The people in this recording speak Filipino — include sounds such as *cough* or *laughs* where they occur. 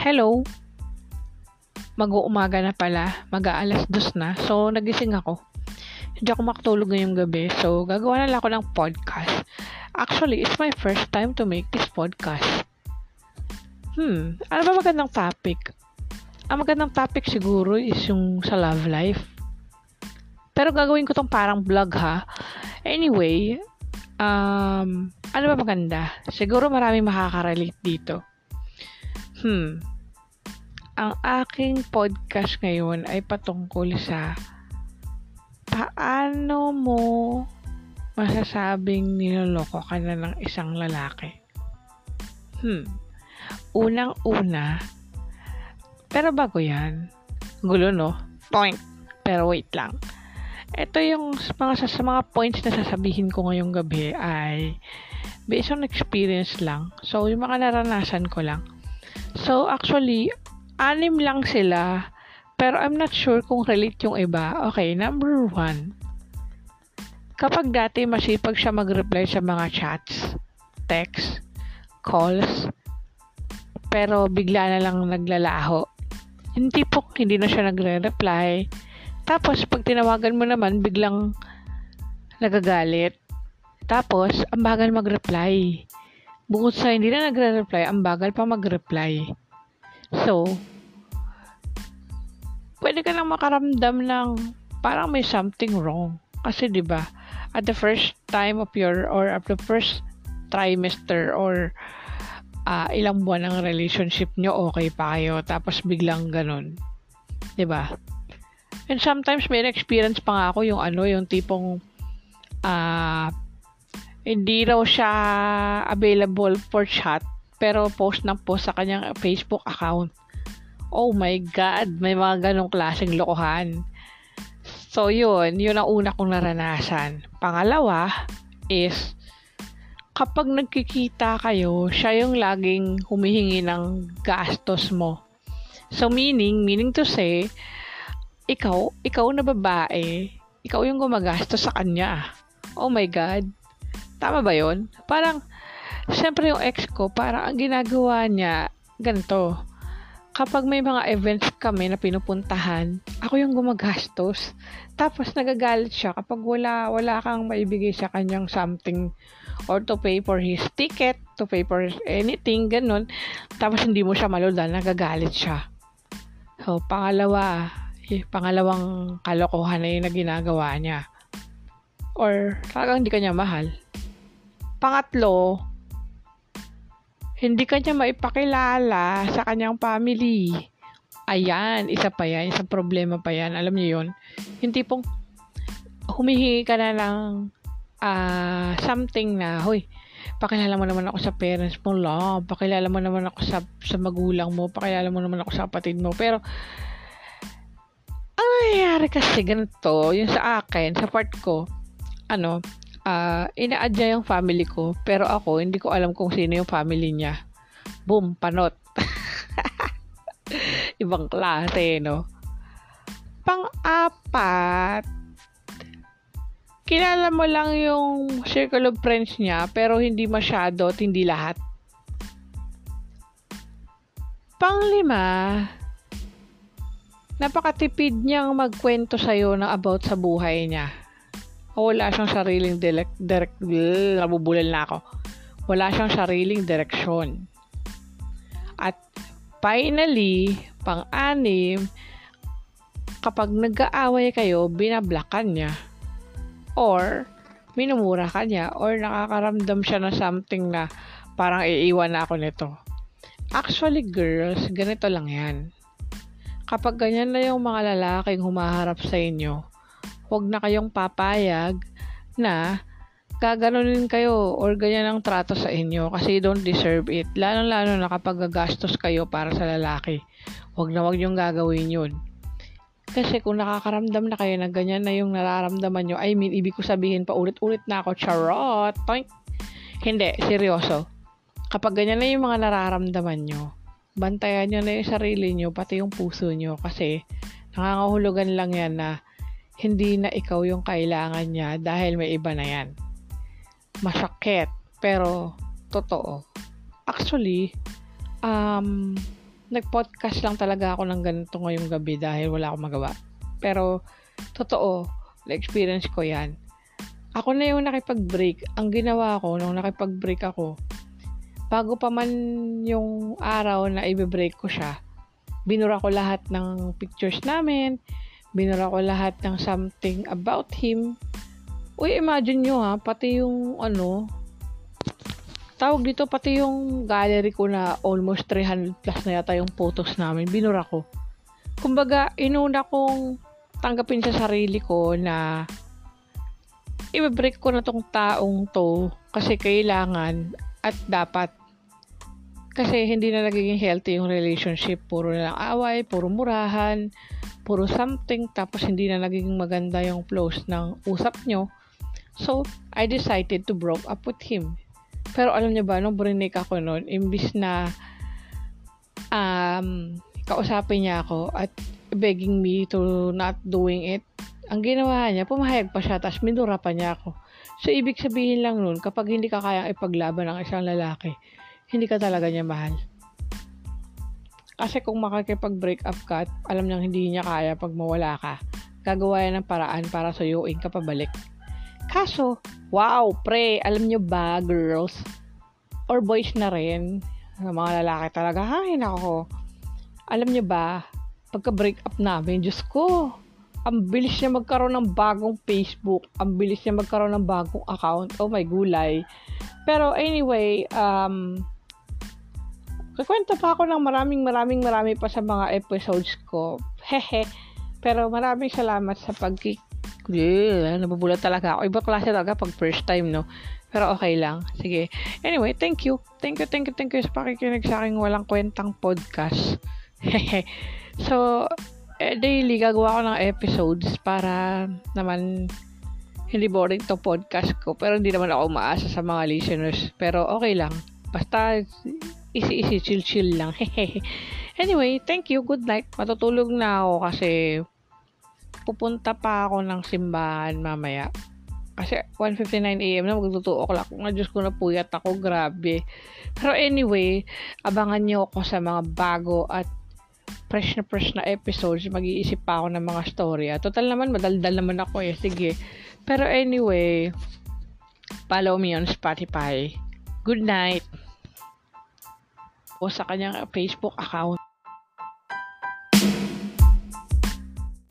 Hello. Mag-uumaga na pala. Mag-aalas dos na. So, nagising ako. Hindi ako makatulog ngayong gabi. So, gagawa na lang ako ng podcast. Actually, it's my first time to make this podcast. Hmm, ano ba magandang topic? Ang magandang topic siguro is yung sa love life. Pero gagawin ko tong parang vlog ha. Anyway, um, ano ba maganda? Siguro maraming makaka-relate dito. Hmm, ang aking podcast ngayon ay patungkol sa paano mo masasabing niloloko ka na ng isang lalaki. Hmm. Unang-una, pero bago yan, gulo no? Point. Pero wait lang. Ito yung mga, sa mga points na sasabihin ko ngayong gabi ay based on experience lang. So, yung mga naranasan ko lang. So, actually, anim lang sila, pero I'm not sure kung relate yung iba. Okay, number one. Kapag dati masipag siya mag-reply sa mga chats, text, calls, pero bigla na lang naglalaho. Yung tipong hindi na siya nagre-reply. Tapos, pag tinawagan mo naman, biglang nagagalit. Tapos, ang bagal mag-reply. Bukod sa hindi na nagre-reply, ang bagal pa mag-reply. So, pwede ka nang makaramdam ng parang may something wrong. Kasi 'di ba, at the first time of your or at the first trimester or uh, ilang buwan ng relationship nyo, okay pa kayo. Tapos biglang ganun. 'Di ba? And sometimes may experience pa nga ako yung ano, yung tipong uh, hindi raw siya available for chat pero post ng post sa kanyang Facebook account. Oh my God, may mga ganong klaseng lokohan. So, yun, yun ang una kong naranasan. Pangalawa is, kapag nagkikita kayo, siya yung laging humihingi ng gastos mo. So, meaning, meaning to say, ikaw, ikaw na babae, ikaw yung gumagastos sa kanya. Oh my God. Tama ba yon? Parang, syempre yung ex ko, parang ang ginagawa niya, ganito kapag may mga events kami na pinupuntahan, ako yung gumagastos. Tapos nagagalit siya kapag wala wala kang maibigay sa kanyang something or to pay for his ticket, to pay for anything, ganun. Tapos hindi mo siya maluldan, nagagalit siya. So, pangalawa, eh, pangalawang kalokohan na yun na ginagawa niya. Or talagang hindi kanya mahal. Pangatlo, hindi kanya maipakilala sa kanyang family. Ayan, isa pa yan, isang problema pa yan. Alam niyo yon Yung tipong humihingi ka na ng uh, something na, hoy, pakilala mo naman ako sa parents mo, love. Pakilala mo naman ako sa, sa magulang mo. Pakilala mo naman ako sa kapatid mo. Pero, ang nangyayari kasi ganito, yung sa akin, sa part ko, ano, uh, ina-add niya yung family ko, pero ako, hindi ko alam kung sino yung family niya. Boom, panot. *laughs* Ibang klase, no? Pang-apat, kilala mo lang yung circle of friends niya, pero hindi masyado at hindi lahat. Panglima, napakatipid niyang magkwento sa'yo na about sa buhay niya wala siyang sariling direct, direct, nabubulal na ako. Wala siyang sariling direksyon. At finally, pang-anim, kapag nag-aaway kayo, binablakan niya. Or, minumura ka niya. Or, nakakaramdam siya na something na parang iiwan na ako nito. Actually, girls, ganito lang yan. Kapag ganyan na yung mga lalaking humaharap sa inyo, huwag na kayong papayag na gaganunin kayo or ganyan ang trato sa inyo kasi you don't deserve it. Lalo-lalo na kapag gagastos kayo para sa lalaki. Huwag na huwag yung gagawin yun. Kasi kung nakakaramdam na kayo na ganyan na yung nararamdaman nyo, I mean, ibig ko sabihin pa ulit-ulit na ako, charot, toink. Hindi, seryoso. Kapag ganyan na yung mga nararamdaman nyo, bantayan nyo na yung sarili nyo, pati yung puso nyo, kasi nangangahulugan lang yan na hindi na ikaw yung kailangan niya dahil may iba na yan. Masakit, pero totoo. Actually, um, nag-podcast lang talaga ako ng ganito ngayong gabi dahil wala akong magawa. Pero, totoo, na-experience ko yan. Ako na yung nakipag-break. Ang ginawa ko, nung nakipag-break ako, bago pa man yung araw na i-break ko siya, binura ko lahat ng pictures namin, binura ko lahat ng something about him. Uy, imagine nyo ha, pati yung ano, tawag dito, pati yung gallery ko na almost 300 plus na yata yung photos namin, binura ko. Kumbaga, inuna kong tanggapin sa sarili ko na i-break ko na tong taong to kasi kailangan at dapat kasi hindi na nagiging healthy yung relationship. Puro na away, puro murahan, puro something, tapos hindi na nagiging maganda yung flows ng usap nyo. So, I decided to broke up with him. Pero alam niyo ba, nung brinik ako noon, imbis na um, kausapin niya ako at begging me to not doing it, ang ginawa niya, pumahayag pa siya, tapos minura pa niya ako. So, ibig sabihin lang nun, kapag hindi ka kayang ipaglaban ng isang lalaki, hindi ka talaga niya mahal. Kasi kung makakipag-break up ka at alam niyang hindi niya kaya pag mawala ka, gagawa yan ng paraan para suyuin ka pabalik. Kaso, wow, pre, alam niyo ba, girls, or boys na rin, mga lalaki talaga, hay nako, alam niyo ba, pagka-break up namin, Diyos ko, ang bilis niya magkaroon ng bagong Facebook, ang bilis niya magkaroon ng bagong account, oh my gulay. Pero anyway, um, Kakwento pa ako ng maraming maraming marami pa sa mga episodes ko. Hehe. Pero maraming salamat sa pagki... Yeah, nabubulat talaga ako. Iba klase talaga pag first time, no? Pero okay lang. Sige. Anyway, thank you. Thank you, thank you, thank you sa pakikinig sa aking walang kwentang podcast. *laughs* Hehe. so, eh, daily gagawa ko ng episodes para naman hindi boring to podcast ko. Pero hindi naman ako umaasa sa mga listeners. Pero okay lang. Basta easy-easy, chill-chill lang. *laughs* anyway, thank you. Good night. Matutulog na ako kasi pupunta pa ako ng simbahan mamaya. Kasi 1.59 a.m. na mag-2 o'clock. Nga Diyos ko na puyat ako. Grabe. Pero anyway, abangan niyo ako sa mga bago at fresh na fresh na episodes. Mag-iisip pa ako ng mga story. At total naman, madaldal naman ako eh. Sige. Pero anyway, follow me on Spotify. Good night. O sa kanyang Facebook account.